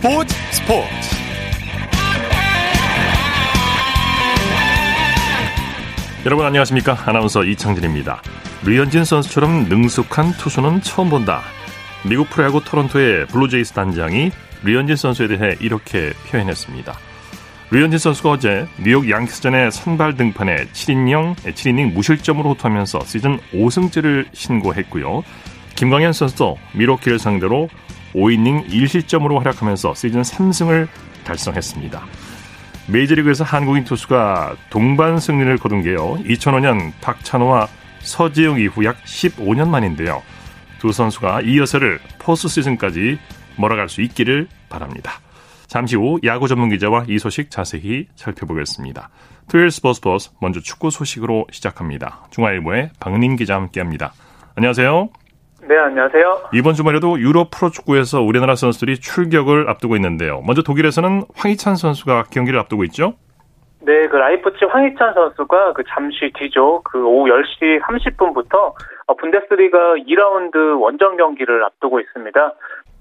스포츠 스포츠. 여러분 안녕하십니까? 아나운서 이창진입니다. 류현진 선수처럼 능숙한 투수는 처음 본다. 미국 프로야구 토론토의 블루제이스 단장이 류현진 선수에 대해 이렇게 표현했습니다. 류현진 선수가 어제 뉴욕 양키스전의 선발 등판에 7이닝, 7이닝 무실점으로 호투하면서 시즌 5승째를 신고했고요. 김광현 선수도 밀워키를 상대로 5이닝 1실점으로 활약하면서 시즌 3승을 달성했습니다. 메이저리그에서 한국인 투수가 동반 승리를 거둔 게요. 2005년 박찬호와 서재응 이후 약 15년 만인데요. 두 선수가 이 여세를 포스트 시즌까지 몰아갈 수 있기를 바랍니다. 잠시 후 야구 전문 기자와 이 소식 자세히 살펴보겠습니다. 토요일 스포츠 버스 먼저 축구 소식으로 시작합니다. 중앙일보의 박린 기자 함께합니다. 안녕하세요. 네, 안녕하세요. 이번 주말에도 유럽 프로축구에서 우리나라 선수들이 출격을 앞두고 있는데요. 먼저 독일에서는 황희찬 선수가 경기를 앞두고 있죠? 네, 그 라이프치히 황희찬 선수가 그 잠시 뒤죠. 그 오후 10시 30분부터 분데스리가 2라운드 원정 경기를 앞두고 있습니다.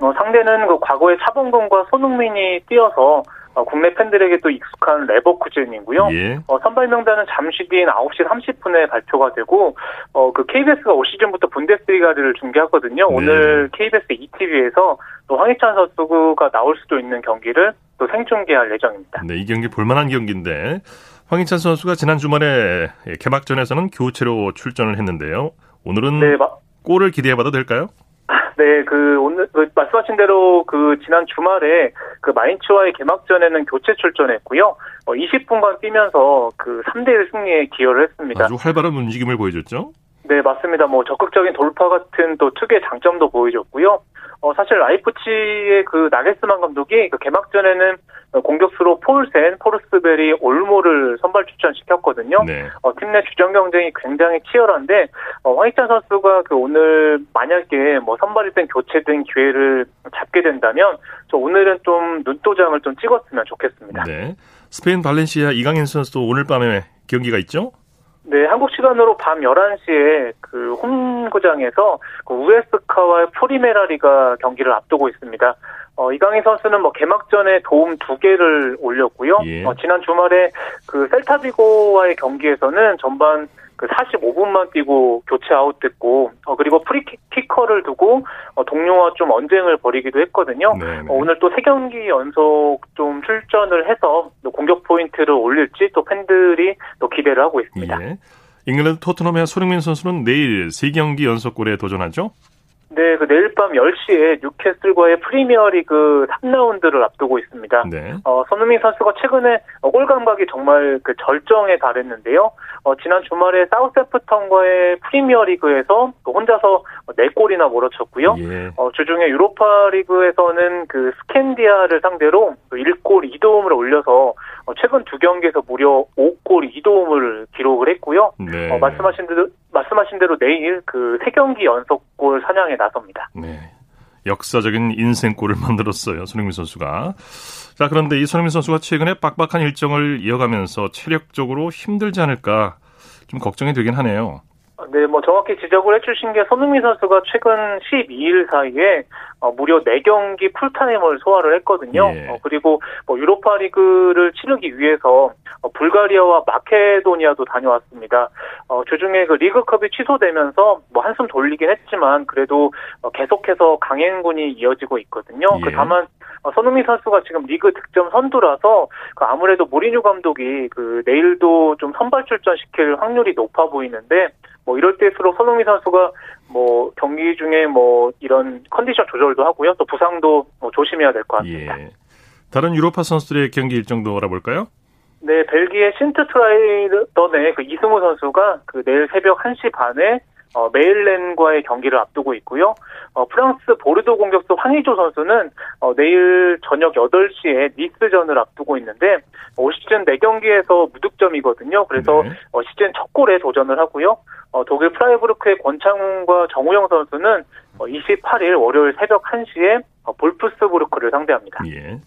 어, 상대는 그 과거에 차범근과 손흥민이 뛰어서 어, 국내 팬들에게 또 익숙한 레버쿠젠이고요. 예. 어, 선발 명단은 잠시 뒤인 9시 30분에 발표가 되고 어, 그 KBS가 올 시즌부터 분데스리가를 중계하거든요. 네. 오늘 KBS ETV에서 또 황희찬 선수가 나올 수도 있는 경기를 또 생중계할 예정입니다. 네, 이 경기 볼만한 경기인데 황희찬 선수가 지난 주말에 개막전에서는 교체로 출전을 했는데요. 오늘은 네, 마, 골을 기대해봐도 될까요? 네, 그 오늘 그 말씀하신 대로 그 지난 주말에 그 마인츠와의 개막전에는 교체 출전했고요. 어, 20분간 뛰면서 그 3대1 승리에 기여를 했습니다. 아주 활발한 움직임을 보여줬죠. 네, 맞습니다. 뭐 적극적인 돌파 같은 또 특유의 장점도 보여줬고요. 어, 사실 라이프치의 그 나게스만 감독이 그 개막전에는 공격수로 폴센, 포르스베리, 올모를 선발 추천시켰거든요. 네. 어, 팀 내 주전 경쟁이 굉장히 치열한데 어, 황희찬 선수가 그 오늘 만약에 뭐 선발이든 교체든 기회를 잡게 된다면 저 오늘은 좀 눈도장을 좀 찍었으면 좋겠습니다. 네. 스페인 발렌시아 이강인 선수도 오늘 밤에 경기가 있죠? 네, 한국 시간으로 밤 11시에 그 홈구장에서 그 우에스카와의 프리메라리가 경기를 앞두고 있습니다. 어, 이강인 선수는 뭐 개막전에 도움 두 개를 올렸고요. 예. 어, 지난 주말에 그 셀타비고와의 경기에서는 전반 그 45분만 뛰고 교체 아웃됐고 어, 그리고 프리키커를 두고 어, 동료와 좀 언쟁을 벌이기도 했거든요. 네. 어, 오늘 또 세 경기 연속 좀 출전을 해서 또 공격 포인트를 올릴지 또 팬들이 또 기대를 하고 있습니다. 예. 잉글랜드 토트넘의 손흥민 선수는 내일 세 경기 연속골에 도전하죠? 네, 그 내일 밤 10시에 뉴캐슬과의 프리미어리그 3라운드를 앞두고 있습니다. 네. 어, 손흥민 선수가 최근에 어, 골 감각이 정말 그 절정에 달했는데요. 어, 지난 주말에 사우샘프턴과의 프리미어리그에서 그 혼자서 4골이나 몰아쳤고요. 예. 어, 주중에 유로파리그에서는 그 스켄디야를 상대로 1골 2도움을 올려서 어, 최근 두 경기에서 무려 5골 2도움을 기록을 했고요. 네. 어, 말씀하신 대로 말씀하신 대로 내일 그 세 경기 연속골 사냥에 나섭니다. 네. 역사적인 인생골을 만들었어요. 손흥민 선수가. 자, 그런데 이 손흥민 선수가 최근에 빡빡한 일정을 이어가면서 체력적으로 힘들지 않을까 좀 걱정이 되긴 하네요. 네, 뭐 정확히 지적을 해주신 게 손흥민 선수가 최근 12일 사이에 어, 무려 4경기 풀타임을 소화를 했거든요. 예. 어, 그리고 뭐 유로파리그를 치르기 위해서 어, 불가리아와 마케도니아도 다녀왔습니다. 어, 주중에 그 리그컵이 취소되면서 뭐 한숨 돌리긴 했지만 그래도 어, 계속해서 강행군이 이어지고 있거든요. 예. 그 다만 어, 손흥민 선수가 지금 리그 득점 선두라서 그 아무래도 무리뉴 감독이 그 내일도 좀 선발 출전 시킬 확률이 높아 보이는데 뭐 이럴 때일수록 손흥민 선수가 뭐 경기 중에 뭐 이런 컨디션 조절도 하고요. 또 부상도 뭐 조심해야 될 것 같습니다. 예. 다른 유럽파 선수들의 경기 일정도 알아볼까요? 네, 벨기에 신트트라위던의 그 이승우 선수가 그 내일 새벽 1시 반에 어, 메헬렌과의 경기를 앞두고 있고요. 어, 프랑스 보르도 공격수 황의조 선수는 어, 내일 저녁 8시에 니스전을 앞두고 있는데 올 시즌 4경기에서 무득점이거든요. 그래서 네. 어, 시즌 첫 골에 도전을 하고요. 어, 독일 프라이부르크의 권창훈과 정우영 선수는 어, 28일 월요일 새벽 1시에 어, 볼프스부르크를 상대합니다. 예.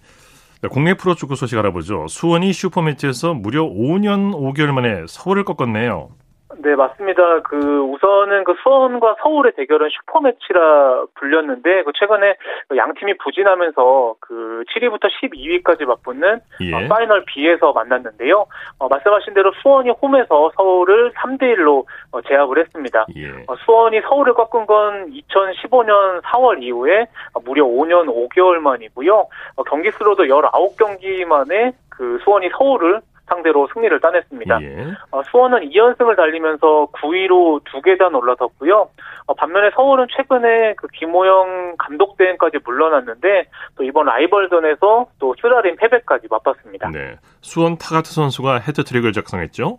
자, 국내 프로축구 소식 알아보죠. 수원이 슈퍼매치에서 무려 5년 5개월 만에 서울을 꺾었네요. 네, 맞습니다. 그 우선은 그 수원과 서울의 대결은 슈퍼 매치라 불렸는데 그 최근에 양 팀이 부진하면서 그 7위부터 12위까지 맞붙는 예. 어, 파이널 B에서 만났는데요. 어, 말씀하신 대로 수원이 홈에서 서울을 3대 1로 어, 제압을 했습니다. 예. 어, 수원이 서울을 꺾은 건 2015년 4월 이후에 무려 5년 5개월 만이고요. 어, 경기 수로도 19경기 만에 그 수원이 서울을 상대로 승리를 따냈습니다. 예. 어, 수원은 2연승을 달리면서 9위로 두 계단 올라섰고요. 어, 반면에 서울은 최근에 그 김호영 감독 대행까지 물러났는데 또 이번 라이벌전에서 또 쓰라린 패배까지 맛봤습니다. 네. 수원 타가트 선수가 헤드트릭을 작성했죠?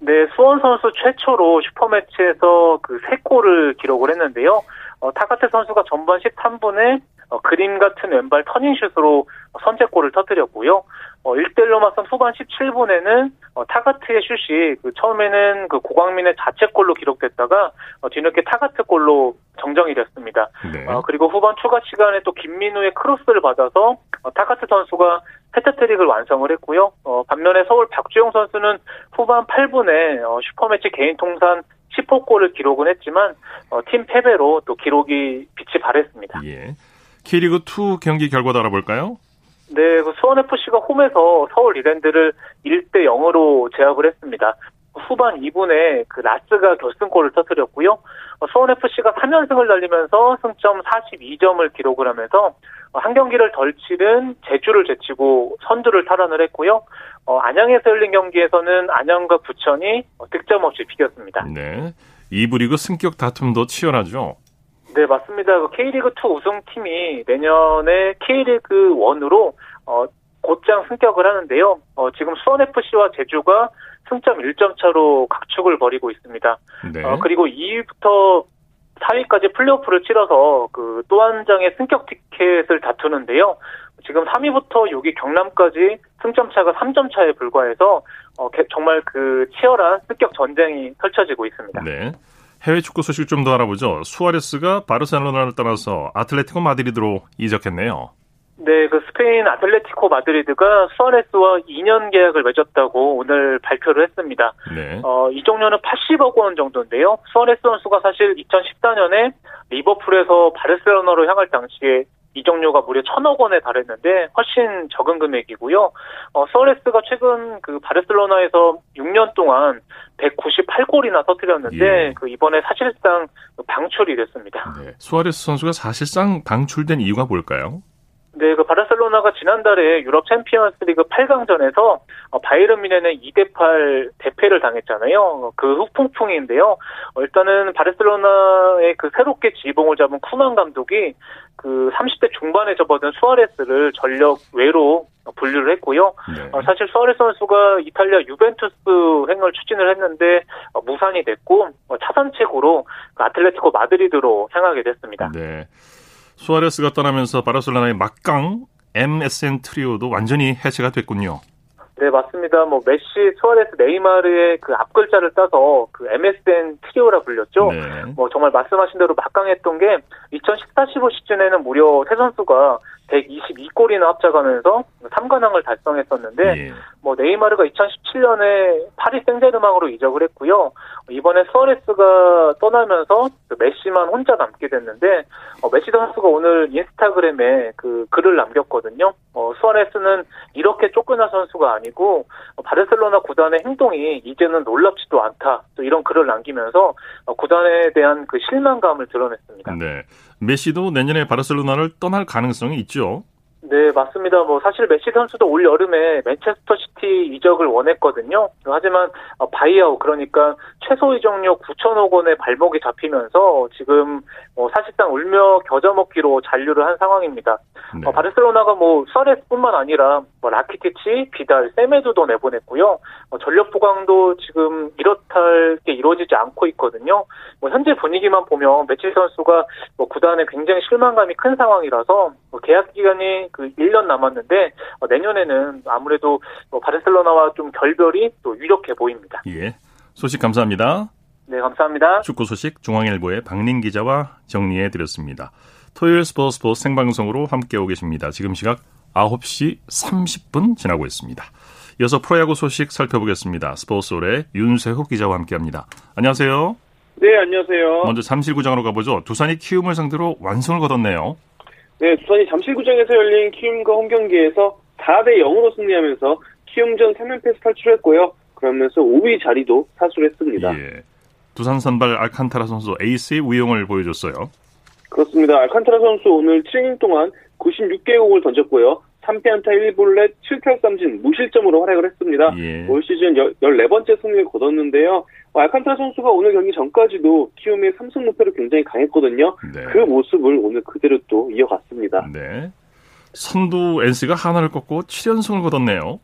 네, 수원 선수 최초로 슈퍼매치에서 그 세 골을 기록을 했는데요. 어, 타가트 선수가 전반 13분에 어, 그림 같은 왼발 터닝슛으로 선제골을 터뜨렸고요. 어, 1대1로 맞선 후반 17분에는 어, 타가트의 슛이 그 처음에는 그 고광민의 자책골로 기록됐다가 어, 뒤늦게 타가트 골로 정정이 됐습니다. 네. 어, 그리고 후반 추가 시간에 또 김민우의 크로스를 받아서 어, 타가트 선수가 헤트트릭을 완성을 했고요. 어, 반면에 서울 박주영 선수는 후반 8분에 어, 슈퍼매치 개인 통산 10호 골을 기록은 했지만 어, 팀 패배로 또 기록이 빛이 발했습니다. 예. K리그 2 경기 결과도 알아볼까요? 네, 그 수원FC가 홈에서 서울 이랜드를 1대 0으로 제압을 했습니다. 후반 2분에 그 라스가 결승골을 터뜨렸고요. 어, 수원FC가 3연승을 달리면서 승점 42점을 기록을 하면서 한 경기를 덜 치른 제주를 제치고 선두를 탈환을 했고요. 어, 안양에서 열린 경기에서는 안양과 부천이 득점 없이 비겼습니다. 네. 2부 리그 승격 다툼도 치열하죠. 네, 맞습니다. 그 K리그2 우승팀이 내년에 K리그 1으로 어, 곧장 승격을 하는데요. 어, 지금 수원FC와 제주가 승점 1점 차로 각축을 벌이고 있습니다. 네. 어, 그리고 2위부터 4위까지 플레이오프를 치러서 그 또 한 장의 승격 티켓을 다투는데요. 지금 3위부터 6위 경남까지 승점 차가 3점 차에 불과해서 어, 정말 그 치열한 승격 전쟁이 펼쳐지고 있습니다. 네. 해외 축구 소식 좀 더 알아보죠. 수아레스가 바르셀로나를 떠나서 아틀레티코 마드리드로 이적했네요. 네, 그 스페인 아틀레티코 마드리드가 수아레스와 2년 계약을 맺었다고 오늘 발표를 했습니다. 네. 어, 이종료는 80억 원 정도인데요. 수아레스 선수가 사실 2014년에 리버풀에서 바르셀로나로 향할 당시에 이적료가 무려 천억 원에 달했는데 훨씬 적은 금액이고요. 어, 수아레스가 최근 그 바르셀로나에서 6년 동안 198골이나 터뜨렸는데 예. 그 이번에 사실상 방출이 됐습니다. 네. 수아레스 선수가 사실상 방출된 이유가 뭘까요? 네, 그 바르셀로나가 지난달에 유럽 챔피언스리그 8강전에서 어, 바이에른 미네는 2대 8 대패를 당했잖아요. 그 후풍풍인데요. 어, 일단은 바르셀로나의 그 새롭게 지휘봉을 잡은 쿠만 감독이 그 30대 중반에 접어든 수아레스를 전력 외로 분류를 했고요. 네. 어, 사실 수아레스 선수가 이탈리아 유벤투스 행을 추진을 했는데 어, 무산이 됐고 어, 차선책으로 그 아틀레티코 마드리드로 향하게 됐습니다. 네. 수아레스가 떠나면서 바르셀로나의 막강 MSN 트리오도 완전히 해체가 됐군요. 네, 맞습니다. 뭐 메시, 수아레스, 네이마르의 그 앞글자를 따서 그 MSN 트리오라 불렸죠. 네. 뭐 정말 말씀하신 대로 막강했던 게 2014-15 시즌에는 무려 세 선수가 122골이나 합작하면서 3관왕을 달성했었는데 예. 뭐 네이마르가 2017년에 파리 생제르맹으로 이적을 했고요. 이번에 수아레스가 떠나면서 그 메시만 혼자 남게 됐는데 어, 메시 선수가 오늘 인스타그램에 그 글을 남겼거든요. 어, 수아레스는 이렇게 쫓겨난 선수가 아니고 어, 바르셀로나 구단의 행동이 이제는 놀랍지도 않다. 또 이런 글을 남기면서 어, 구단에 대한 그 실망감을 드러냈습니다. 네. 메시도 내년에 바르셀로나를 떠날 가능성이 있죠. 네, 맞습니다. 뭐 사실 메시 선수도 올 여름에 맨체스터 시티 이적을 원했거든요. 하지만 어, 바이아웃 그러니까 최소 이적료 9천억 원에 발목이 잡히면서 지금 뭐 사실상 울며 겨자 먹기로 잔류를 한 상황입니다. 네. 어, 바르셀로나가 뭐 수아레스뿐만 아니라 뭐 라키티치, 비달, 세메도도 내보냈고요. 어, 전력 보강도 지금 이렇할 게 이루어지지 않고 있거든요. 뭐 현재 분위기만 보면 메시 선수가 뭐 구단에 굉장히 실망감이 큰 상황이라서 뭐 계약 기간이 그 1년 남았는데 어, 내년에는 아무래도 뭐 바르셀로나와 좀 결별이 또 유력해 보입니다. 예. 소식 감사합니다. 네, 감사합니다. 축구 소식 중앙일보의 박린 기자와 정리해 드렸습니다. 토요일 스포츠 스포츠 생방송으로 함께오 계십니다. 지금 시각 9시 30분 지나고 있습니다. 이어서 프로야구 소식 살펴보겠습니다. 스포츠홀의 윤세호 기자와 함께합니다. 안녕하세요. 네, 안녕하세요. 먼저 잠실구장으로 가보죠. 두산이 키움을 상대로 완승을 거뒀네요. 네, 두산이 잠실구장에서 열린 키움과 홈 경기에서 4대 0으로 승리하면서 키움전 3연패에서 탈출했고요. 그러면서 5위 자리도 사수했습니다. 예. 두산 선발 알칸타라 선수 에이스의 위용을 보여줬어요. 그렇습니다. 알칸타라 선수 오늘 7이닝 동안 96개 공을 던졌고요. 3피안타 1볼넷 7탈삼진 무실점으로 활약을 했습니다. 예. 올 시즌 14번째 승리를 거뒀는데요. 알칸타라 선수가 오늘 경기 전까지도 키움의 3승 목표로 굉장히 강했거든요. 네. 그 모습을 오늘 그대로 또 이어갔습니다. 네. 선두 NC가 하나를 꺾고 7연승을 거뒀네요.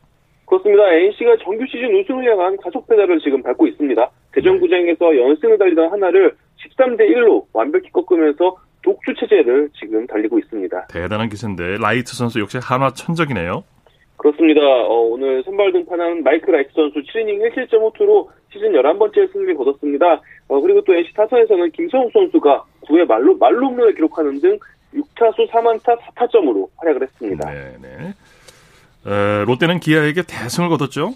그렇습니다. NC가 정규 시즌 우승을 향한 가속 페달을 지금 밟고 있습니다. 대전구장에서 연승을 달리던 한화를 13대 1로 완벽히 꺾으면서 독주 체제를 지금 달리고 있습니다. 대단한 기세인데 라이트 선수 역시 한화 천적이네요. 그렇습니다. 어, 오늘 선발 등판한 마이크 라이트 선수 7이닝 1실점 호투로 시즌 11번째 승리를 거뒀습니다. 어, 그리고 또 NC 타선에서는 김성욱 선수가 9회 만루, 만루 홈런을 기록하는 등 6타수 4안타 4타점으로 활약을 했습니다. 네, 네. 에, 롯데는 기아에게 대승을 거뒀죠.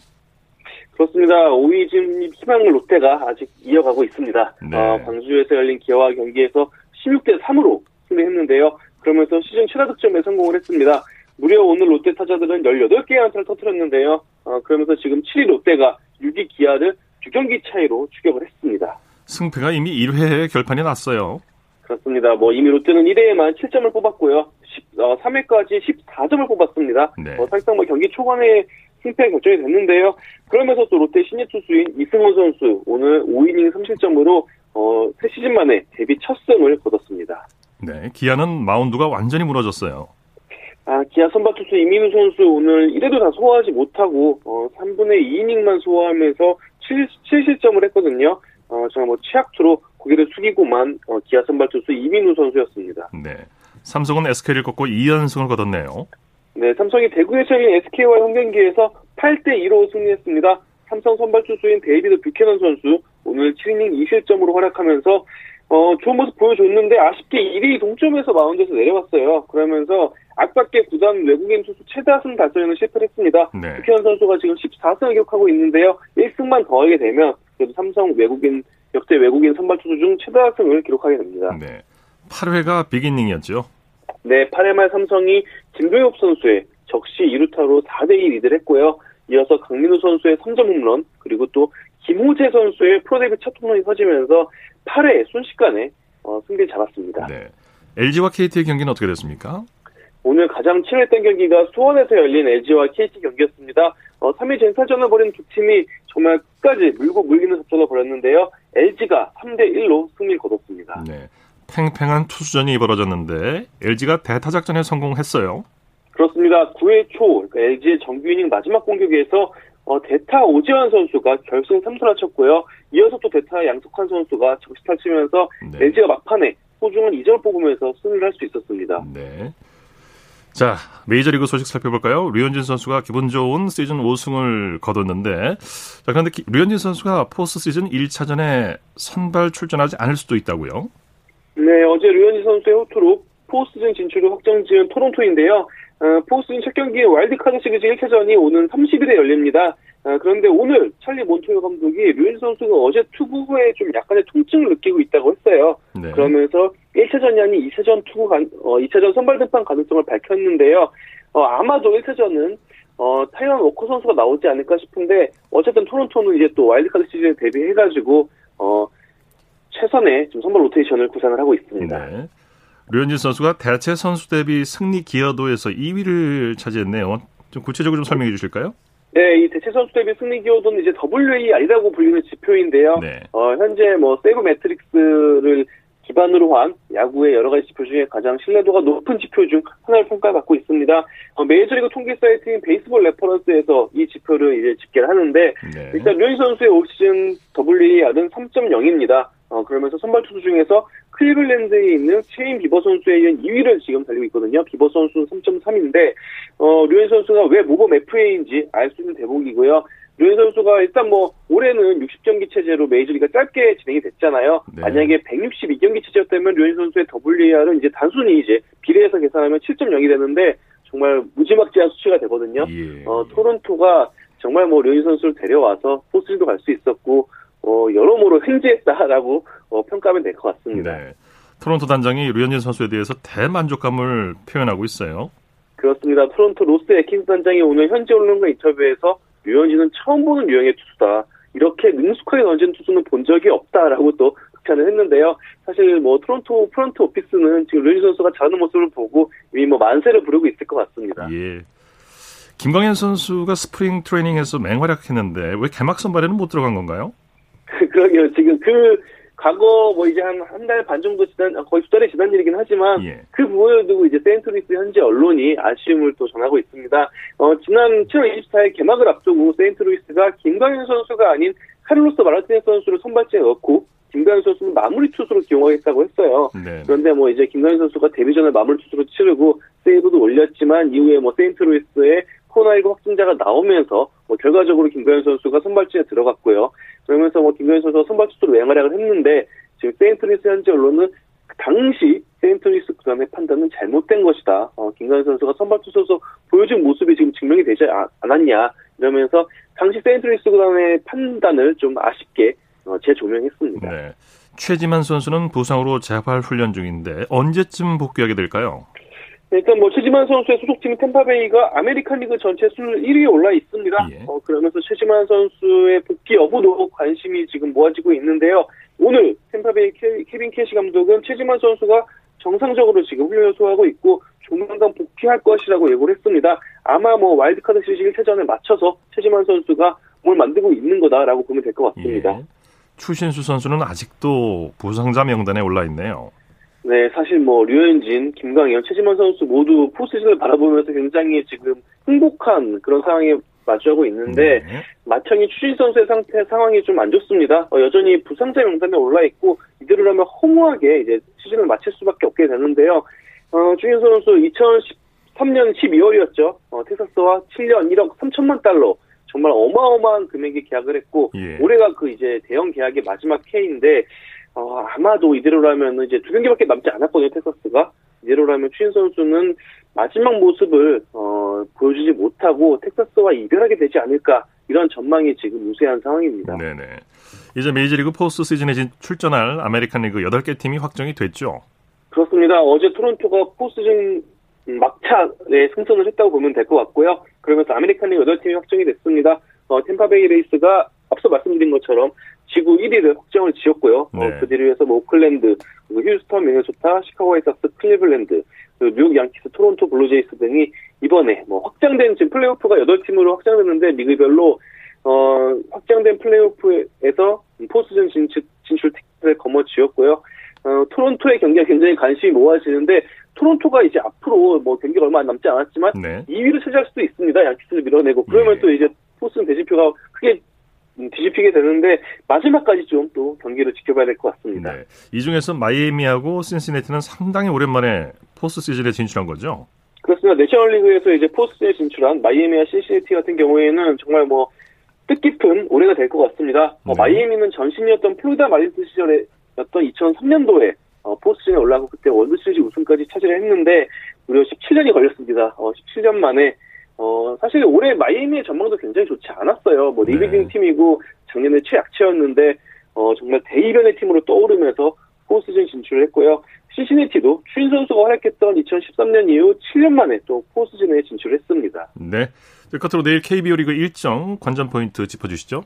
그렇습니다. 5위 진입 희망을 롯데가 아직 이어가고 있습니다. 네. 어, 광주에서 열린 기아와 경기에서 16대 3으로 승리했는데요. 그러면서 시즌 최다 득점에 성공을 했습니다. 무려 오늘 롯데 타자들은 18개의 안타를 터뜨렸는데요. 어, 그러면서 지금 7위 롯데가 6위 기아를 2경기 차이로 추격을 했습니다. 승패가 이미 1회에 결판이 났어요. 그렇습니다. 뭐 이미 롯데는 1회에만 7점을 뽑았고요. 10, 어, 3회까지 14점을 뽑았습니다. 네. 어, 사실상 뭐 경기 초반에 승패 결정이 됐는데요. 그러면서 또 롯데 신예 투수인 이승원 선수 오늘 5이닝 3실점으로 어, 3시즌 만에 데뷔 첫 승을 거뒀습니다. 네, 기아는 마운드가 완전히 무너졌어요. 아, 기아 선발 투수 이민우 선수 오늘 1회도 다 소화하지 못하고 어, 3분의 2이닝만 소화하면서 7, 7실점을 했거든요. 어, 정말 뭐 최악투로 고개를 숙이고만 어, 기아 선발 투수 이민우 선수였습니다. 네. 삼성은 SK를 꺾고 2연승을 거뒀네요. 네, 삼성이 대구에서 열린 SK와 형 경기에서 8대 2로 승리했습니다. 삼성 선발 투수인 데이비드 뷰캐넌 선수 오늘 7이닝 2실점으로 활약하면서 어, 좋은 모습 보여줬는데 아쉽게 1위 동점에서 마운드에서 내려왔어요. 그러면서 아깝게 구단 외국인 투수 최다승 달성에는 실패를 했습니다. 네. 뷰캐넌 선수가 지금 14승을 기록하고 있는데요. 1승만 더하게 되면 그래도 삼성 외국인 역대 외국인 선발 투수 중 최다승을 기록하게 됩니다. 네. 8회가 비기닝이었죠. 네, 8회 말 삼성이 김동엽 선수의 적시 2루타로 4대2 리드를 했고요. 이어서 강민우 선수의 3점 홈런, 그리고 또 김호재 선수의 프로데뷔 첫 홈런이 터지면서 8회 순식간에 어, 승리를 잡았습니다. 네. LG와 KT의 경기는 어떻게 됐습니까? 오늘 가장 치열했던 경기가 수원에서 열린 LG와 KT 경기였습니다. 어, 3위 젠타전을 벌인 두 팀이 정말 끝까지 물고 물리는 접전을 벌였는데요. LG가 3대1로 승리를 거뒀습니다. 네. 팽팽한 투수전이 벌어졌는데 LG가 대타 작전에 성공했어요. 그렇습니다. 9회 초 그러니까 LG의 정규 이닝 마지막 공격에서 어, 대타 오지환 선수가 결승 3투를 쳤고요. 이어서 또 대타 양석환 선수가 적시타 치면서 네. LG가 막판에 소중한 2점을 뽑으면서 승리를 할 수 있었습니다. 네. 자, 메이저리그 소식 살펴볼까요? 류현진 선수가 기분 좋은 시즌 5승을 거뒀는데, 자, 그런데 기- 류현진 선수가 포스트 시즌 1차전에 선발 출전하지 않을 수도 있다고요? 네, 어제 류현진 선수의 호투로 포스트시즌 진출을 확정 지은 토론토인데요. 어, 포스트시즌 첫 경기 와일드카드 시리즈 1차전이 오는 30일에 열립니다. 어, 그런데 오늘 찰리 몬토요 감독이 류현진 선수가 어제 투구 후에 좀 약간의 통증을 느끼고 있다고 했어요. 네. 그러면서 1차전이 아닌 2차전 투구 간, 어, 2차전 선발 등판 가능성을 밝혔는데요. 어, 아마도 1차전은 어, 타이완 워커 선수가 나오지 않을까 싶은데 어쨌든 토론토는 이제 또 와일드카드 시리즈에 대비해가지고 어, 최선의 좀 선발 로테이션을 구상을 하고 있습니다. 네. 류현진 선수가 대체 선수 대비 승리 기여도에서 2위를 차지했네요. 좀 구체적으로 좀 설명해 주실까요? 네, 이 대체 선수 대비 승리 기여도는 이제 WAR이라고 불리는 지표인데요. 네. 어, 현재 뭐 세이버메트릭스를 기반으로 한 야구의 여러 가지 지표 중에 가장 신뢰도가 높은 지표 중 하나로 평가받고 있습니다. 어, 메이저리그 통계 사이트인 베이스볼 레퍼런스에서 이 지표를 이제 집계를 하는데 네. 일단 류현진 선수의 올 시즌 WAR은 3.0입니다. 어, 그러면서 선발 투수 중에서 클리블랜드에 있는 셰인 비버 선수에 이은 2위를 지금 달리고 있거든요. 비버 선수는 3.3인데, 어, 류현진 선수가 왜 모범 FA인지 알 수 있는 대목이고요. 류현진 선수가 일단 뭐, 올해는 60경기 체제로 메이저리그가 짧게 진행이 됐잖아요. 네. 만약에 162경기 체제였다면 류현진 선수의 WAR은 이제 단순히 이제 비례해서 계산하면 7.0이 되는데, 정말 무지막지한 수치가 되거든요. 예. 어, 토론토가 정말 뭐 류현진 선수를 데려와서 포스트시즌도 갈 수 있었고 어, 여러모로 횡재했다라고 어, 평가하면 될 것 같습니다. 네. 토론토 단장이 류현진 선수에 대해서 대만족감을 표현하고 있어요. 그렇습니다. 토론토 로스 앳킨스 단장이 오늘 현지 언론과 인터뷰에서 류현진은 처음 보는 유형의 투수다. 이렇게 능숙하게 던지는 투수는 본 적이 없다라고 또 극찬을 했는데요. 사실 뭐 토론토 프런트 오피스는 지금 류현진 선수가 잘하는 모습을 보고 이미 뭐 만세를 부르고 있을 것 같습니다. 예. 김광현 선수가 스프링 트레이닝에서 맹활약했는데 왜 개막 선발에는 못 들어간 건가요? 그러게요. 지금 그 과거 뭐 이제 한 한 달 반 정도 지난 거의 두 달이 지난 일이긴 하지만 예. 그 부분을 두고 이제 세인트루이스 현지 언론이 아쉬움을 또 전하고 있습니다. 어, 지난 7월 24일 개막을 앞두고 세인트루이스가 김광현 선수가 아닌 카를로스 마르티네스 선수를 선발진에 넣고 김광현 선수는 마무리 투수로 기용하겠다고 했어요. 네. 그런데 뭐 이제 김광현 선수가 데뷔전을 마무리 투수로 치르고 세이브도 올렸지만 이후에 뭐 세인트루이스의 코로나19 확진자가 나오면서 뭐 결과적으로 김광현 선수가 선발진에 들어갔고요. 그러면서 뭐 김광현 선수가 선발 투수로 맹활약을 했는데 지금 세인트루이스 현지 언론은 당시 세인트루이스 구단의 판단은 잘못된 것이다. 어, 김광현 선수가 선발 투수로서 보여준 모습이 지금 증명이 되지 않았냐 이러면서 당시 세인트루이스 구단의 판단을 좀 아쉽게 어, 재조명했습니다. 네. 최지만 선수는 부상으로 재활 훈련 중인데 언제쯤 복귀하게 될까요? 일단 뭐 최지만 선수의 소속팀 템파베이가 아메리칸 리그 전체 순위 1위에 올라 있습니다. 예. 어, 그러면서 최지만 선수의 복귀 여부도 관심이 지금 모아지고 있는데요. 오늘 템파베이 케빈 캐시 감독은 최지만 선수가 정상적으로 지금 훈련을 소화하고 있고 조만간 복귀할 것이라고 예고를 했습니다. 아마 뭐 와일드카드 시리즈 1차전에 맞춰서 최지만 선수가 몸을 만들고 있는 거다라고 보면 될 것 같습니다. 예. 추신수 선수는 아직도 부상자 명단에 올라 있네요. 네, 사실 뭐 류현진, 김광현, 최지만 선수 모두 포스시즌을 바라보면서 굉장히 지금 행복한 그런 상황에 마주하고 있는데 네. 마청이 추신 선수의 상태 상황이 좀 안 좋습니다. 어, 여전히 부상자 명단에 올라 있고 이대로라면 허무하게 이제 시즌을 마칠 수밖에 없게 되는데요. 어, 추신 선수 2013년 12월이었죠. 어, 텍사스와 7년 1억 3천만 달러 정말 어마어마한 금액의 계약을 했고 예. 올해가 그 이제 대형 계약의 마지막 K인데 어, 아마도 이대로라면 이제 두 경기밖에 남지 않았거든요, 텍사스가. 이대로라면 추신수 선수는 마지막 모습을 어, 보여주지 못하고 텍사스와 이별하게 되지 않을까 이런 전망이 지금 우세한 상황입니다. 네네. 이제 메이저리그 포스트 시즌에 출전할 아메리칸 리그 8개 팀이 확정이 됐죠. 그렇습니다. 어제 토론토가 포스트 시즌 막차에 승선을 했다고 보면 될 것 같고요. 그러면서 아메리칸 리그 8팀이 확정이 됐습니다. 어, 템파베이 레이스가 앞서 말씀드린 것처럼 지구 1위를 확정을 지었고요. 어, 네. 어, 그 뒤를 이어서 뭐 오클랜드, 휴스턴, 미네소타, 시카고 화이삭스, 클리블랜드, 뉴욕 양키스, 토론토 블루제이스 등이 이번에 뭐 확장된 지금 플레이오프가 8팀으로 확장됐는데 리그별로 어, 확장된 플레이오프에서 포스트시즌 진출, 진출 티켓을 거머쥐었고요. 어, 토론토의 경기가 굉장히 관심이 모아지는데 토론토가 이제 앞으로 뭐 경기가 얼마 남지 않았지만 네. 2위를 차지할 수도 있습니다. 양키스를 밀어내고 그러면 네. 또 이제 포스트시즌 대진표가 크게 음, 뒤집히게 되는데 마지막까지 좀 또 경기를 지켜봐야 될 것 같습니다. 네. 이 중에서 마이애미하고 신시내티는 상당히 오랜만에 포스트 시즌에 진출한 거죠? 그렇습니다. 내셔널리그에서 이제 포스트시즌에 진출한 마이애미와 신시내티 같은 경우에는 정말 뭐 뜻깊은 올해가 될 것 같습니다. 어, 네. 어, 마이애미는 전신이었던 플로리다 말린스 시절에 였던 2003년도에 어, 포스트시즌에 올라가고 그때 월드시리즈 우승까지 차지를 했는데 무려 17년이 걸렸습니다. 어, 17년 만에 어, 사실 올해 마이애미의 전망도 굉장히 좋지 않았어요. 뭐 리빌딩 네. 팀이고 작년에 최약체였는데 어, 정말 대이변의 팀으로 떠오르면서 포스트시즌 진출을 했고요. 신시내티도 추신수 선수가 활약했던 2013년 이후 7년 만에 또 포스트시즌에 진출했습니다. 네. 끝으로 내일 KBO 리그 일정 관전 포인트 짚어주시죠.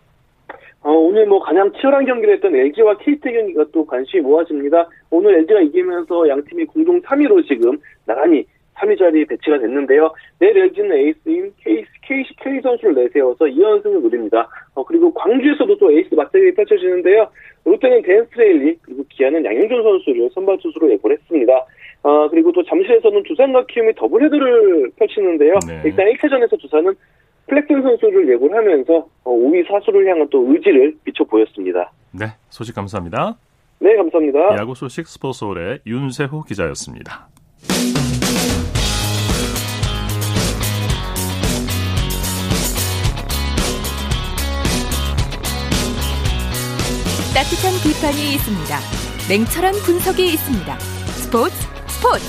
어, 오늘 뭐 가장 치열한 경기를 했던 LG와 KT 경기가 또 관심이 모아집니다. 오늘 LG가 이기면서 양 팀이 공동 3위로 지금 나란히 3위 자리에 배치가 됐는데요. 내일 LG는 에이스인 K, KC K 선수를 내세워서 2연승을 노립니다. 어, 그리고 광주에서도 또 에이스 맞대결이 펼쳐지는데요. 롯데는 댄 스트레일리 그리고 기아는 양현종 선수를 선발 투수로 예고를 했습니다. 어, 그리고 또 잠실에서는 두산과 키움이 더블헤더를 펼치는데요. 네. 일단 1차전에서 두산은 플렉슨 선수를 예고를 하면서 5위 어, 사수를 향한 또 의지를 비춰 보였습니다. 네, 소식 감사합니다. 네, 감사합니다. 야구 소식 스포츠홀의 윤세호 기자였습니다. 따뜻한 비판이 있습니다. 냉철한 분석이 있습니다. 스포츠 스포츠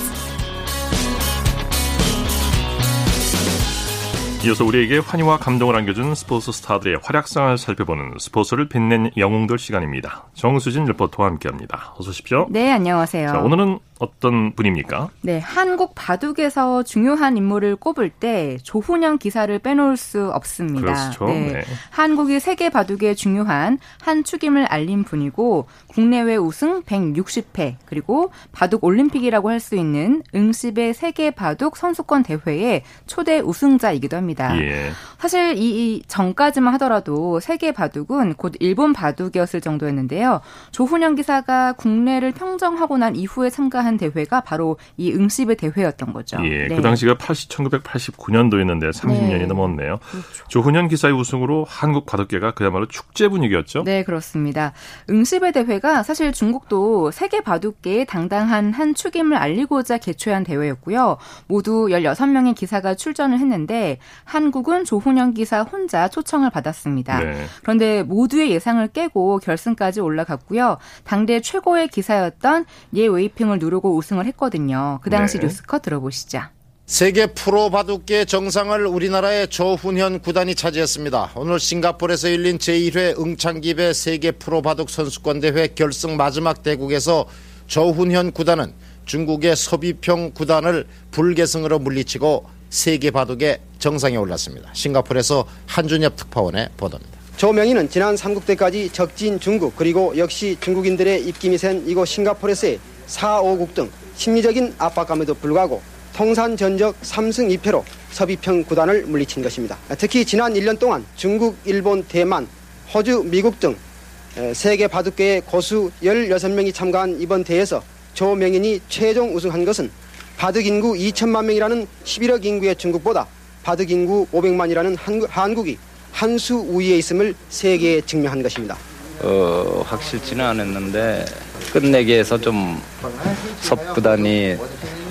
이어서 우리에게 환희와 감동을 안겨준 스포츠 스타들의 활약상을 살펴보는 스포츠를 빛낸 영웅들 시간입니다. 정수진 리포터와 함께합니다. 어서 오십시오. 네, 안녕하세요. 자, 오늘은 어떤 분입니까? 네, 한국 바둑에서 중요한 인물을 꼽을 때 조훈현 기사를 빼놓을 수 없습니다. 그렇죠. 네. 네. 한국이 세계 바둑에 중요한 한 축임을 알린 분이고 국내외 우승 160회 그리고 바둑 올림픽이라고 할 수 있는 응시배 세계 바둑 선수권 대회의 초대 우승자이기도 합니다. 예. 사실 이 전까지만 하더라도 세계 바둑은 곧 일본 바둑이었을 정도였는데요. 조훈현 기사가 국내를 평정하고 난 이후에 참가한 대회가 바로 이 응시배 대회였던 거죠. 예. 네. 그 당시가 80, 1989년도였는데 30년이 네. 넘었네요. 그렇죠. 조훈현 기사의 우승으로 한국 바둑계가 그야말로 축제 분위기였죠. 네, 그렇습니다. 응시배 대회가 사실 중국도 세계 바둑계의 당당한 한 축임을 알리고자 개최한 대회였고요. 모두 16명의 기사가 출전을 했는데 한국은 조훈현 기사 혼자 초청을 받았습니다. 네. 그런데 모두의 예상을 깨고 결승까지 올라갔고요. 당대 최고의 기사였던 예 웨이핑을 누르고 우승을 했거든요. 그 당시 네. 뉴스컷 들어보시죠. 세계 프로 바둑계 정상을 우리나라의 조훈현 구단이 차지했습니다. 오늘 싱가포르에서 열린 제1회 응창기배 세계 프로 바둑 선수권 대회 결승 마지막 대국에서 조훈현 구단은 중국의 서비평 구단을 불계승으로 물리치고 세계 바둑의 정상에 올랐습니다. 싱가포르에서 한준엽 특파원의 보도입니다. 조명희는 지난 삼국대까지 적진 중국 그리고 역시 중국인들의 입김이 센 이곳 싱가포르에서의 4, 5국 등 심리적인 압박감에도 불구하고 통산 전적 3승 2패로 서비평 구단을 물리친 것입니다. 특히 지난 1년 동안 중국, 일본, 대만, 호주, 미국 등 에, 세계 바둑계의 고수 16명이 참가한 이번 대회에서 조명인이 최종 우승한 것은 바둑 인구 2천만 명이라는 11억 인구의 중국보다 바둑 인구 500만이라는 한국 이 한 수 우위에 있음을 세계에 증명한 것입니다. 어, 확실치는 않았는데 끝내기에서 좀 섭구단이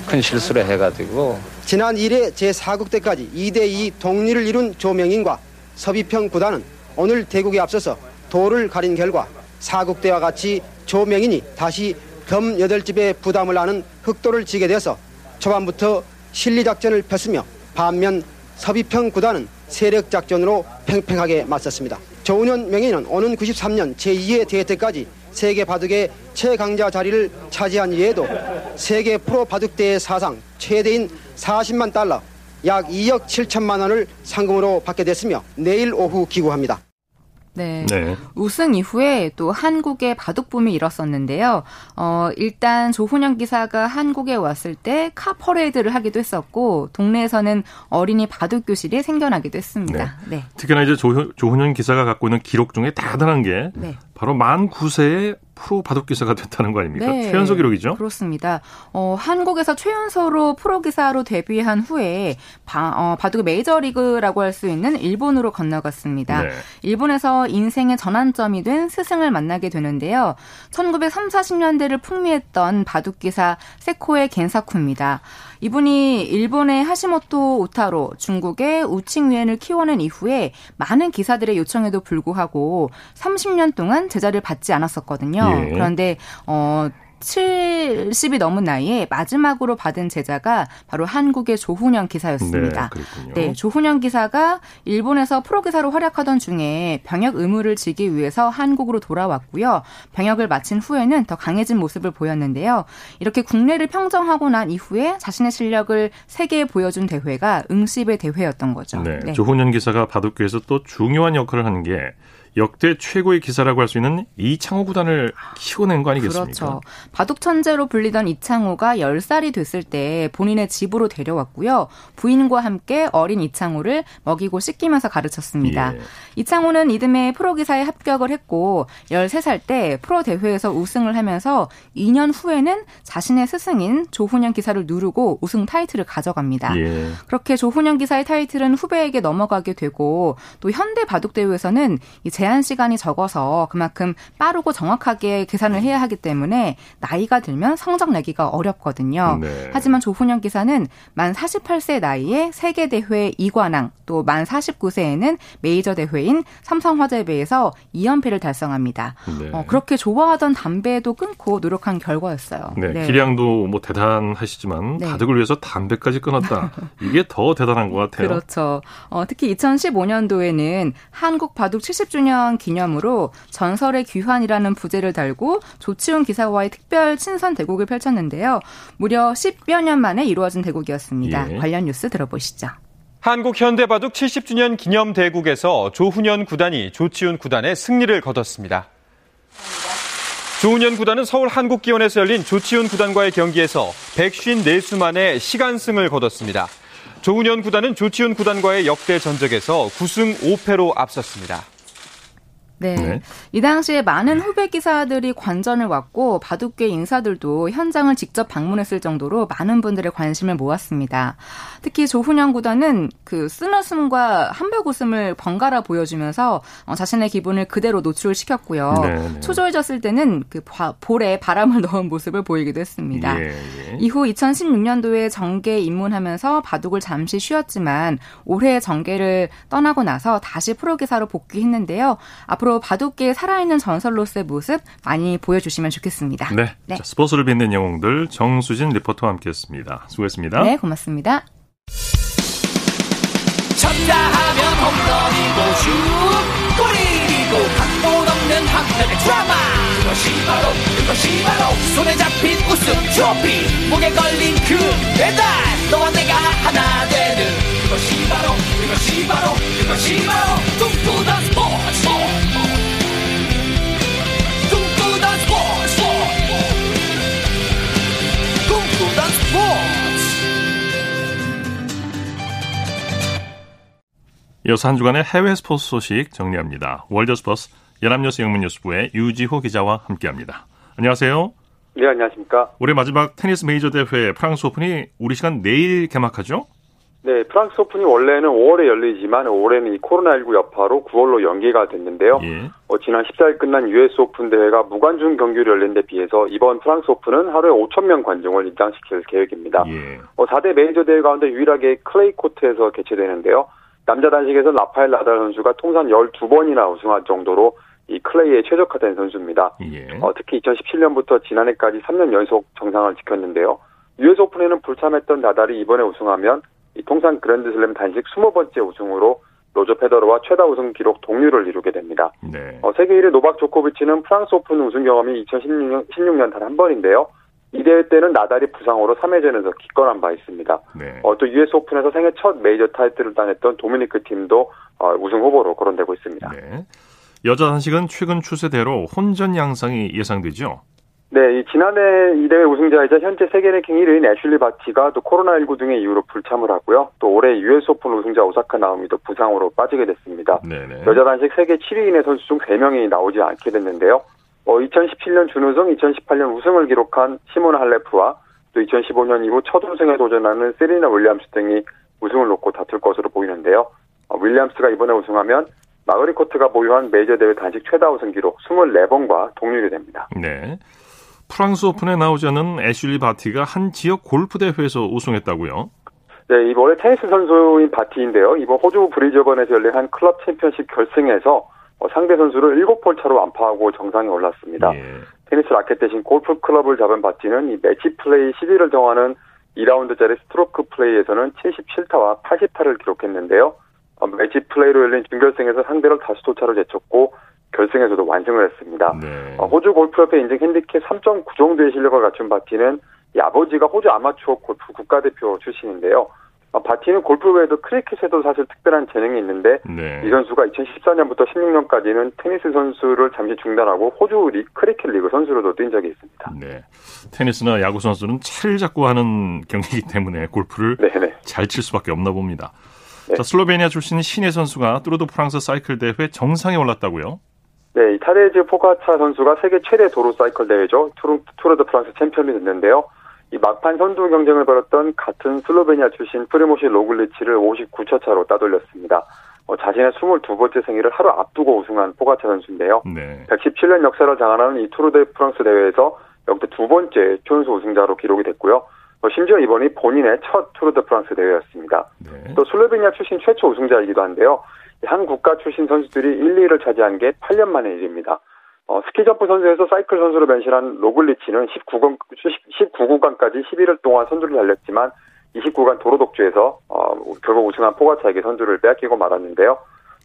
큰 실수를 해가지고. 지난 1회 제4국 때까지 2대2 동률을 이룬 조명인과 서비평 구단은 오늘 대국에 앞서서 도를 가린 결과 4국 때와 같이 조명인이 다시 검 8집의 부담을 안은 흑도를 지게 되어서 초반부터 실리작전을 폈으며 반면 서비평 구단은 세력 작전으로 팽팽하게 맞섰습니다. 조은현 명예는 오는 93년 제2회 대회 때까지 세계 바둑의 최강자 자리를 차지한 이에도 세계 프로 바둑 대회 사상 최대인 40만 달러 약 2억 7천만 원을 상금으로 받게 됐으며 내일 오후 기구합니다. 네. 네. 우승 이후에 또 한국의 바둑붐이 일었었는데요. 어, 일단 조훈현 기사가 한국에 왔을 때 카 퍼레이드를 하기도 했었고 동네에서는 어린이 바둑 교실이 생겨나기도 했습니다. 네. 특히나 이제 조, 조훈현 기사가 갖고 있는 기록 중에 대단한 게 네. 바로 만 9세의 프로 바둑 기사가 됐다는 거 아닙니까? 최연소 기록이죠. 그렇습니다. 어, 한국에서 최연소로 프로 기사로 데뷔한 후에 바, 어, 바둑의 메이저리그라고 할 수 있는 일본으로 건너갔습니다. 네. 일본에서 인생의 전환점이 된 스승을 만나게 되는데요. 1930, 40년대를 풍미했던 바둑 기사 세코의 겐사쿠입니다. 이분이 일본의 하시모토 우타로, 중국의 우칭위엔을 키워낸 이후에 많은 기사들의 요청에도 불구하고 30년 동안 제자를 받지 않았었거든요. 예. 그런데 어 70이 넘은 나이에 마지막으로 받은 제자가 바로 한국의 조훈현 기사였습니다. 네. 네, 조훈현 기사가 일본에서 프로 기사로 활약하던 중에 병역 의무를 지기 위해서 한국으로 돌아왔고요. 병역을 마친 후에는 더 강해진 모습을 보였는데요. 이렇게 국내를 평정하고 난 이후에 자신의 실력을 세계에 보여준 대회가 응시배 대회였던 거죠. 네. 조훈현 기사가 바둑계에서 또 중요한 역할을 하는 게 역대 최고의 기사라고 할 수 있는 이창호 구단을 키워낸 거 아니겠습니까? 그렇죠. 바둑 천재로 불리던 이창호가 10살이 됐을 때 본인의 집으로 데려왔고요. 부인과 함께 어린 이창호를 먹이고 씻기면서 가르쳤습니다. 예. 이창호는 이듬해 프로 기사에 합격을 했고 13살 때 프로 대회에서 우승을 하면서 2년 후에는 자신의 스승인 조훈현 기사를 누르고 우승 타이틀을 가져갑니다. 예. 그렇게 조훈현 기사의 타이틀은 후배에게 넘어가게 되고 또 현대 바둑 대회에서는 이 제한 시간이 적어서 그만큼 빠르고 정확하게 계산을 해야 하기 때문에 나이가 들면 성적 내기가 어렵거든요. 네. 하지만 조훈현 기사는 만 48세 나이에 세계 대회 2관왕 또 만 49세에는 메이저 대회인 삼성화재배에서 2연패를 달성합니다. 네. 어, 그렇게 좋아하던 담배도 끊고 노력한 결과였어요. 네, 네. 기량도 뭐 대단하시지만 네. 가족을 위해서 담배까지 끊었다. 이게 더 대단한 것 같아요. 그렇죠. 어, 특히 2015년도에는 한국 바둑 70주년 기념으로 전설의 귀환이라는 부제를 달고 조치훈 기사와의 특별 친선 대국을 펼쳤는데요. 무려 10여 년 만에 이루어진 대국이었습니다. 예. 관련 뉴스 들어보시죠. 한국 현대바둑 70주년 기념 대국에서 조훈현 구단이 조치훈 구단의 승리를 거뒀습니다. 조훈현 구단은 서울 한국기원에서 열린 조치훈 구단과의 경기에서 154수 만에 시간승을 거뒀습니다. 조훈현 구단은 조치훈 구단과의 역대 전적에서 9승 5패로 앞섰습니다. 네. 네. 이 당시에 많은 후배 기사들이 관전을 왔고 바둑계 인사들도 현장을 직접 방문했을 정도로 많은 분들의 관심을 모았습니다. 특히 조훈영 구단은 그 쓰너숨과 한벽 웃음을 번갈아 보여주면서 어, 자신의 기분을 그대로 노출시켰고요. 네, 네. 초조해졌을 때는 그 볼에 바람을 넣은 모습을 보이기도 했습니다. 예, 예. 이후 2016년도에 정계 입문하면서 바둑을 잠시 쉬었지만 올해 정계를 떠나고 나서 다시 프로 기사로 복귀했는데요. 앞으로 앞으로 바둑계의 살아있는 전설로서의 모습 많이 보여주시면 좋겠습니다. 네. 네. 자, 스포츠를 빛낸 영웅들 정수진 리포터와 함께했습니다. 수고했습니다. 네, 고맙습니다. 쳤다 하면 홈런이고 슛 골이고 각본 없는 한편의 드라마 그것이 바로 그것이 바로 손에 잡힌 우승 트로피 목에 걸린 그 배달 너와 내가 하나 되는 그것이 바로 그것이 바로 그것이 바로 꿈꾸던 스포츠 이어서 한 주간의 해외 스포츠 소식 정리합니다. 월드스포츠 연합뉴스 영문뉴스부의 유지호 기자와 함께합니다. 안녕하세요. 네, 안녕하십니까. 올해 마지막 테니스 메이저 대회 프랑스 오픈이 우리 시간 내일 개막하죠? 네, 프랑스 오픈이 원래는 5월에 열리지만 올해는 이 코로나19 여파로 9월로 연기가 됐는데요. 예. 어, 지난 14일 끝난 US 오픈 대회가 무관중 경기를 열린 데 비해서 이번 프랑스 오픈은 하루에 5천 명 관중을 입장시킬 계획입니다. 예. 어, 4대 메이저 대회 가운데 유일하게 클레이 코트에서 개최되는데요. 남자 단식에서 라파엘 나달 선수가 통산 12번이나 우승할 정도로 이 클레이에 최적화된 선수입니다. 예. 어, 특히 2017년부터 지난해까지 3년 연속 정상을 지켰는데요. US 오픈에는 불참했던 나달이 이번에 우승하면 이 통산 그랜드슬램 단식 20번째 우승으로 로저 페더러와 최다 우승 기록 동률을 이루게 됩니다. 네. 어, 세계 1위 노박 조코비치는 프랑스 오픈 우승 경험이 2016년 16년 단 한 번인데요. 이 대회 때는 나달이 부상으로 3회전에서 기권한 바 있습니다. 네. 어, 또 US 오픈에서 생애 첫 메이저 타이틀을 따냈던 도미니크 팀도 어, 우승 후보로 거론되고 있습니다. 네. 여자 단식은 최근 추세대로 혼전 양상이 예상되죠? 네, 이 지난해 이 대회 우승자이자 현재 세계 랭킹 1위인 애슐리 바티가 또 코로나19 등의 이유로 불참을 하고요. 또 올해 US 오픈 우승자 오사카 나오미도 부상으로 빠지게 됐습니다. 네네. 여자 단식 세계 7위 이내의 선수 중 3명이 나오지 않게 됐는데요. 어, 2017년 준우승, 2018년 우승을 기록한 시몬 할레프와 또 2015년 이후 첫 우승에 도전하는 세리나 윌리엄스 등이 우승을 놓고 다툴 것으로 보이는데요. 어, 윌리엄스가 이번에 우승하면 마거릿 코트가 보유한 메이저 대회 단식 최다 우승 기록 24번과 동률이 됩니다. 네. 프랑스 오픈에 않은 애슐리 바티가 한 지역 골프 대회에서 우승했다고요? 네, 이번에 테니스 선수인 바티인데요. 이번 호주 브리즈번에서 열린 한 클럽 챔피언십 결승에서 어, 상대 선수를 7홀 차로 완파하고 정상에 올랐습니다. 예. 테니스 라켓 대신 골프 클럽을 잡은 바티는 이 매치 플레이 1위를 정하는 2라운드짜리 스트로크 플레이에서는 77타와 80타를 기록했는데요. 어, 매치 플레이로 열린 준결승에서 상대를 다섯 홀 차로 제쳤고 결승에서도 완승을 했습니다. 네. 어, 호주 골프협회 인증 핸디캡 3.9 정도의 실력을 갖춘 바티는 이 아버지가 호주 아마추어 골프 국가대표 출신인데요. 어, 바티는 골프 외에도 크리켓에도 사실 특별한 재능이 있는데 네. 이 선수가 2014년부터 16년까지는 테니스 선수를 잠시 중단하고 호주 리, 크리켓 리그 선수로도 뛴 적이 있습니다. 네. 테니스나 야구 선수는 차를 잡고 하는 경기이기 때문에 골프를 네, 네. 잘 칠 수밖에 없나 봅니다. 네. 자, 슬로베니아 출신 신예 선수가 뚜르드 프랑스 사이클 대회 정상에 올랐다고요? 네, 이 타데이 포가차 선수가 세계 최대 도로 사이클 대회죠. 투르, 투르드 프랑스 챔피언이 됐는데요. 이 막판 선두 경쟁을 벌였던 같은 슬로베니아 출신 프리모시 로글리치를 59초 차로 따돌렸습니다. 어, 자신의 22번째 생일을 하루 앞두고 우승한 포가차 선수인데요. 네. 117년 역사를 자랑하는 이 투르 데 프랑스 대회에서 역대 두 번째 최연소 우승자로 기록이 됐고요. 어, 심지어 이번이 본인의 첫 투르 데 프랑스 대회였습니다. 네. 또 슬로베니아 출신 최초 우승자이기도 한데요. 한 국가 출신 선수들이 1, 2위를 차지한 게 8년 만의 일입니다. 어, 스키점프 선수에서 사이클 선수로 변신한 로글리치는 19군, 19구간까지 11일 동안 선두를 달렸지만 20구간 도로 독주에서 어, 결국 우승한 포가차에게 선두를 빼앗기고 말았는데요.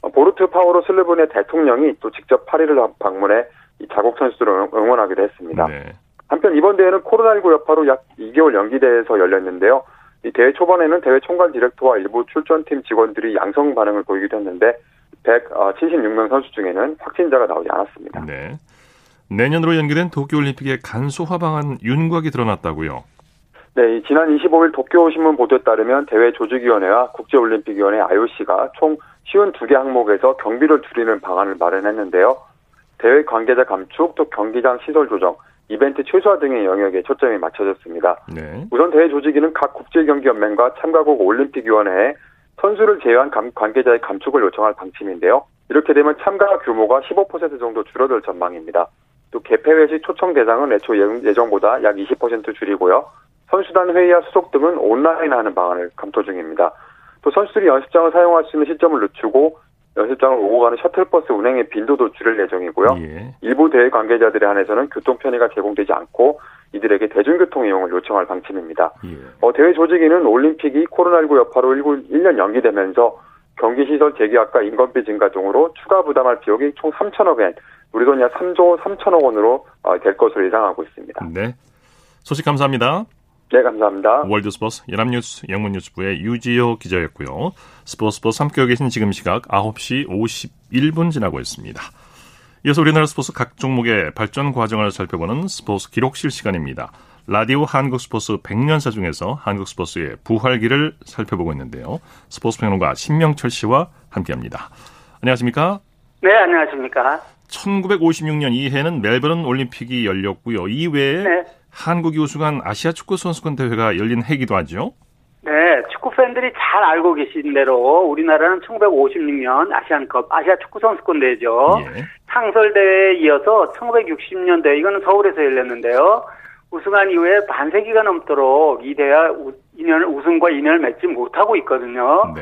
어, 보루트 파호르 슬로베니아 대통령이 또 직접 파리를 방문해 이 자국 선수들을 응원하기도 했습니다. 네. 한편 이번 대회는 코로나19 여파로 약 2개월 연기돼서 열렸는데요. 이 대회 초반에는 대회 총괄 디렉터와 일부 출전팀 직원들이 양성 반응을 보이기도 했는데 176명 선수 중에는 확진자가 나오지 않았습니다. 네. 내년으로 연기된 도쿄올림픽의 간소화 방안 윤곽이 드러났다고요. 네, 지난 25일 도쿄신문 보도에 따르면 대회 조직위원회와 국제올림픽위원회 IOC가 총 52개 항목에서 경비를 줄이는 방안을 마련했는데요. 대회 관계자 감축, 또 경기장 시설 조정, 이벤트 최소화 등의 영역에 초점이 맞춰졌습니다. 네. 우선 대회 조직위는 각 국제경기연맹과 참가국 올림픽위원회에 선수를 제외한 관계자의 감축을 요청할 방침인데요. 이렇게 되면 참가 규모가 15% 정도 줄어들 전망입니다. 또 개폐회 시 초청 대상은 애초 예정보다 약 20% 줄이고요. 선수단 회의와 수속 등은 온라인 하는 방안을 검토 중입니다. 또 선수들이 연습장을 사용할 수 있는 시점을 늦추고 연습장을 오고 가는 셔틀버스 운행의 빈도도 줄일 예정이고요. 예. 일부 대회 관계자들에 한해서는 교통 편의가 제공되지 않고 이들에게 대중교통 이용을 요청할 방침입니다. 예. 어, 대회 조직위는 올림픽이 코로나19 여파로 1년 연기되면서 경기시설 재계약과 인건비 증가 등으로 추가 부담할 비용이 총 3천억 엔, 우리 돈약 3조 3천억 원으로 어, 될 것으로 예상하고 있습니다. 네. 소식 감사합니다. 네, 감사합니다. 월드스포츠 연합뉴스 영문뉴스부의 유지호 기자였고요. 스포츠버스 함께하고 계신 지금 시각 9시 51분 지나고 있습니다. 이어서 우리나라 스포츠 각 종목의 발전 과정을 살펴보는 스포츠 기록실 시간입니다. 라디오 한국 스포츠 100년사 중에서 한국 스포츠의 부활기를 살펴보고 있는데요. 스포츠 평론가 신명철 씨와 함께합니다. 안녕하십니까? 네, 안녕하십니까? 1956년 이해는 멜버른 올림픽이 열렸고요. 이외에 네. 한국이 우승한 아시아 축구 선수권 대회가 열린 해기도 하죠. 네, 축구 팬들이 잘 알고 계신 대로 우리나라는 1956년 아시안컵 아시아 축구 선수권 대회죠. 예. 창설 대회에 이어서 1960년대 이거는 서울에서 열렸는데요. 우승한 이후에 반세기가 넘도록 이 대회 인연을 우승과 인연을 맺지 못하고 있거든요. 네.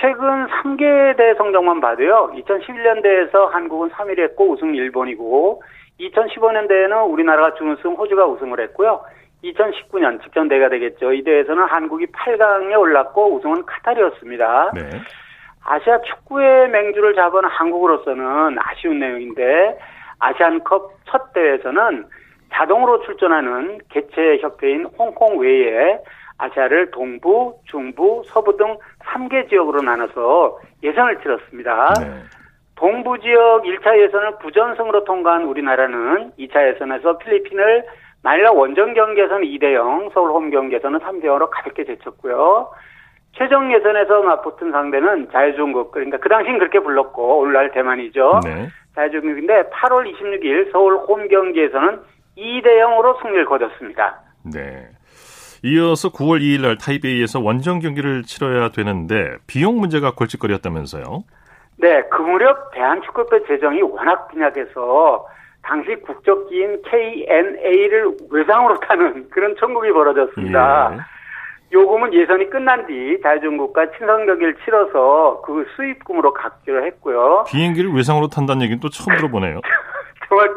최근 3개 대 성적만 봐도요. 2011년대에서 한국은 3위를 했고 우승 일본이고 2015년대에는 우리나라가 준우승 호주가 우승을 했고요. 2019년 직전 대회가 되겠죠. 이 대회에서는 한국이 8강에 올랐고 우승은 카타르였습니다. 네. 아시아 축구의 맹주를 잡은 한국으로서는 아쉬운 내용인데 아시안컵 첫 대회에서는 자동으로 출전하는 개최 협회인 홍콩 외에 아시아를 동부, 중부, 서부 등 3개 지역으로 나눠서 예선을 치렀습니다. 네. 동부 지역 1차 예선을 부전승으로 통과한 우리나라는 2차 예선에서 필리핀을 만일라 원정 경기에서는 2대 0, 서울 홈 경기에서는 3대 0으로 가볍게 제쳤고요. 최종 예선에서 맞붙은 상대는 자유중국, 그러니까 그 당시엔 그렇게 불렀고 오늘날 대만이죠. 네. 자유중국인데 8월 26일 서울 홈 경기에서는 2대 0으로 승리를 거뒀습니다. 네. 이어서 9월 2일 날 타이베이에서 원정 경기를 치러야 되는데 비용 문제가 골칫거리였다면서요. 네, 그 무렵 대한축구협회 재정이 워낙 빈약해서 당시 국적기인 KNA를 외상으로 타는 그런 천국이 벌어졌습니다. 예. 요금은 예선이 끝난 뒤 자유중국과 친선 경기를 치러서 그 수입금으로 갚기로 했고요. 비행기를 외상으로 탄다는 얘기는 또 처음 들어보네요. 정말,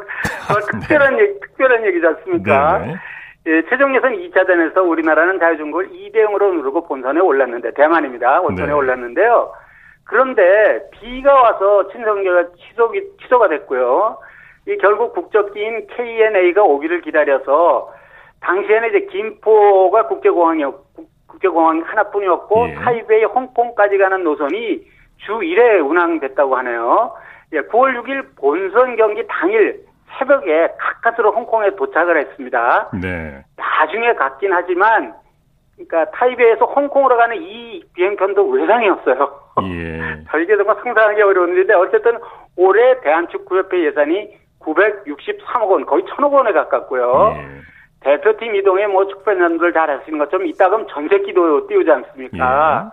정말 특별한 얘기, 특별한 얘기지 않습니까? 네, 네. 예, 최종 예선 2차전에서 우리나라는 자유중국을 2대 0으로 누르고 본선에 올랐는데 대만입니다. 원선에 네. 올랐는데요. 그런데 비가 와서 친선계가 취소기, 취소가 됐고요. 이 결국 국적기인 KNA가 오기를 기다려서 당시에는 이제 김포가 국제공항이었 국제공항 하나뿐이었고 예. 타이베이 홍콩까지 가는 노선이 주 1회 운항됐다고 하네요. 예, 9월 6일 본선 경기 당일 새벽에 가까스로 홍콩에 도착을 했습니다. 네. 나중에 갔긴 하지만 그러니까 타이베이에서 홍콩으로 가는 이 비행편도 외상이었어요. 예. 상상하기 어려운 일인데 어쨌든 올해 대한축구협회 예산이 963억 원, 거의 1000억 원에 가깝고요. 예. 대표팀 이동에 뭐 축구팬분들 잘 아시는 것처럼 이따금 전세기도 띄우지 않습니까?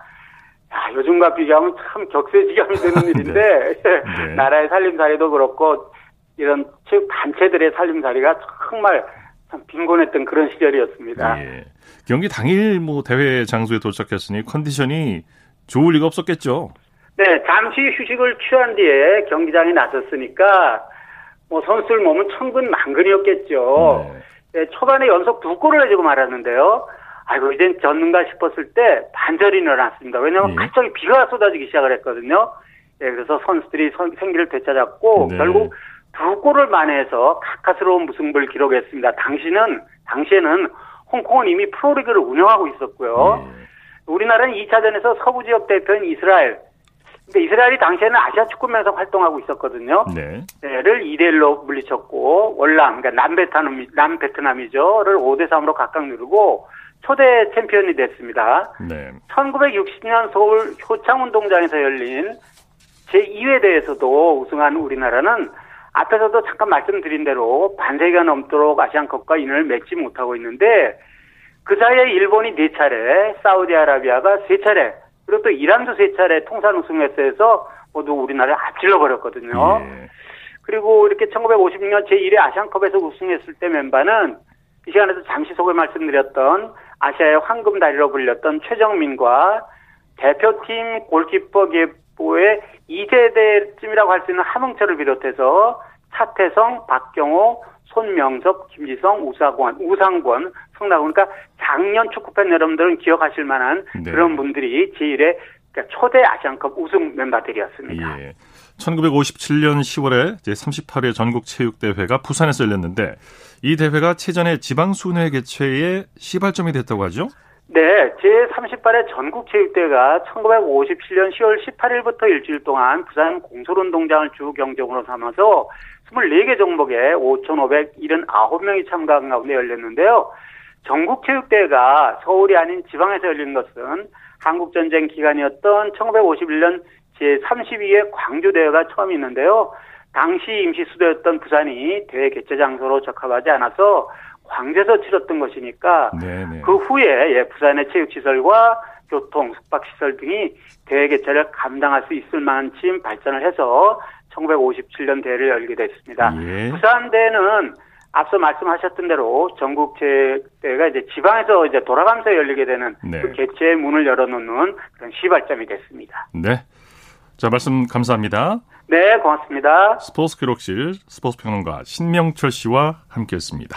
야, 요즘과 비교하면 참 격세지감이 드는 일인데 네. 나라의 살림살이도 그렇고 이런 체육 단체들의 살림살이가 정말 참 빈곤했던 그런 시절이었습니다. 예. 경기 당일 뭐 대회 장소에 도착했으니 컨디션이 좋을 리가 없었겠죠. 네, 잠시 휴식을 취한 뒤에 경기장에 나섰으니까 뭐 선수들 몸은 천근 만근이었겠죠. 네. 네, 초반에 연속 두 골을 내주고 말았는데요. 아이고 이젠 졌는가 싶었을 때 반절이 일어났습니다. 왜냐하면 네. 갑자기 비가 쏟아지기 시작을 했거든요. 예, 그래서 선수들이 생기를 되찾았고 네. 결국 두 골을 만회해서 가까스러운 무승부를 기록했습니다. 당시는 당시에는 홍콩은 이미 프로리그를 운영하고 있었고요. 네. 우리나라는 2차전에서 서부 지역 대표인 이스라엘. 근데 이스라엘이 당시에는 아시아 축구면에서 활동하고 있었거든요. 네. 를 2대 1로 물리쳤고 월남 그러니까 남베트남 남베트남이죠를 5대 3으로 각각 누르고 초대 챔피언이 됐습니다. 네. 1960년 서울 효창 운동장에서 열린 제2회 대회에서도 우승한 우리나라는 앞에서도 잠깐 말씀드린 대로 반세기가 넘도록 아시안컵과 인연을 맺지 못하고 있는데 그 사이에 일본이 네 차례, 사우디아라비아가 세 차례, 그리고 또 이란도 세 차례 통산 우승했어서 모두 우리나라를 앞질러 버렸거든요. 예. 그리고 이렇게 1956년 제1회 아시안컵에서 우승했을 때 멤버는 이 시간에서 잠시 소개 말씀드렸던 아시아의 황금 다리로 불렸던 최정민과 대표팀 골키퍼 계보의 2세대쯤이라고 할 수 있는 함흥철을 비롯해서 차태성, 박경호, 손명섭, 김지성, 우사권, 우상권, 성나고 그러니까 작년 축구팬 여러분들은 기억하실 만한 네. 그런 분들이 제1회 그러니까 초대 아시안컵 우승 멤버들이었습니다. 예. 1957년 10월에 제38회 전국체육대회가 부산에서 열렸는데 이 대회가 체전의 지방순회 개최에 시발점이 됐다고 하죠? 네, 제38회 전국체육대회가 1957년 10월 18일부터 일주일 동안 부산 공설운동장을 주 경정으로 삼아서 24개 종목에 5,579명이 참가한 가운데 열렸는데요. 전국체육대회가 서울이 아닌 지방에서 열린 것은 한국전쟁 기간이었던 1951년 제32회 광주대회가 처음 있는데요. 당시 임시 수도였던 부산이 대회 개최 장소로 적합하지 않아서 광주에서 치렀던 것이니까 네네. 그 후에 예, 부산의 체육시설과 교통, 숙박시설 등이 대회 개최를 감당할 수 있을 만큼 발전을 해서 1957년 대회를 열게 됐습니다. 예. 부산대는 앞서 말씀하셨던 대로 전국체대회가 이제 지방에서 이제 돌아가면서 열리게 되는 네. 그 개최의 문을 열어놓는 그런 시발점이 됐습니다. 네. 자, 말씀 감사합니다. 네, 고맙습니다. 스포츠 기록실 스포츠 평론가 신명철 씨와 함께했습니다.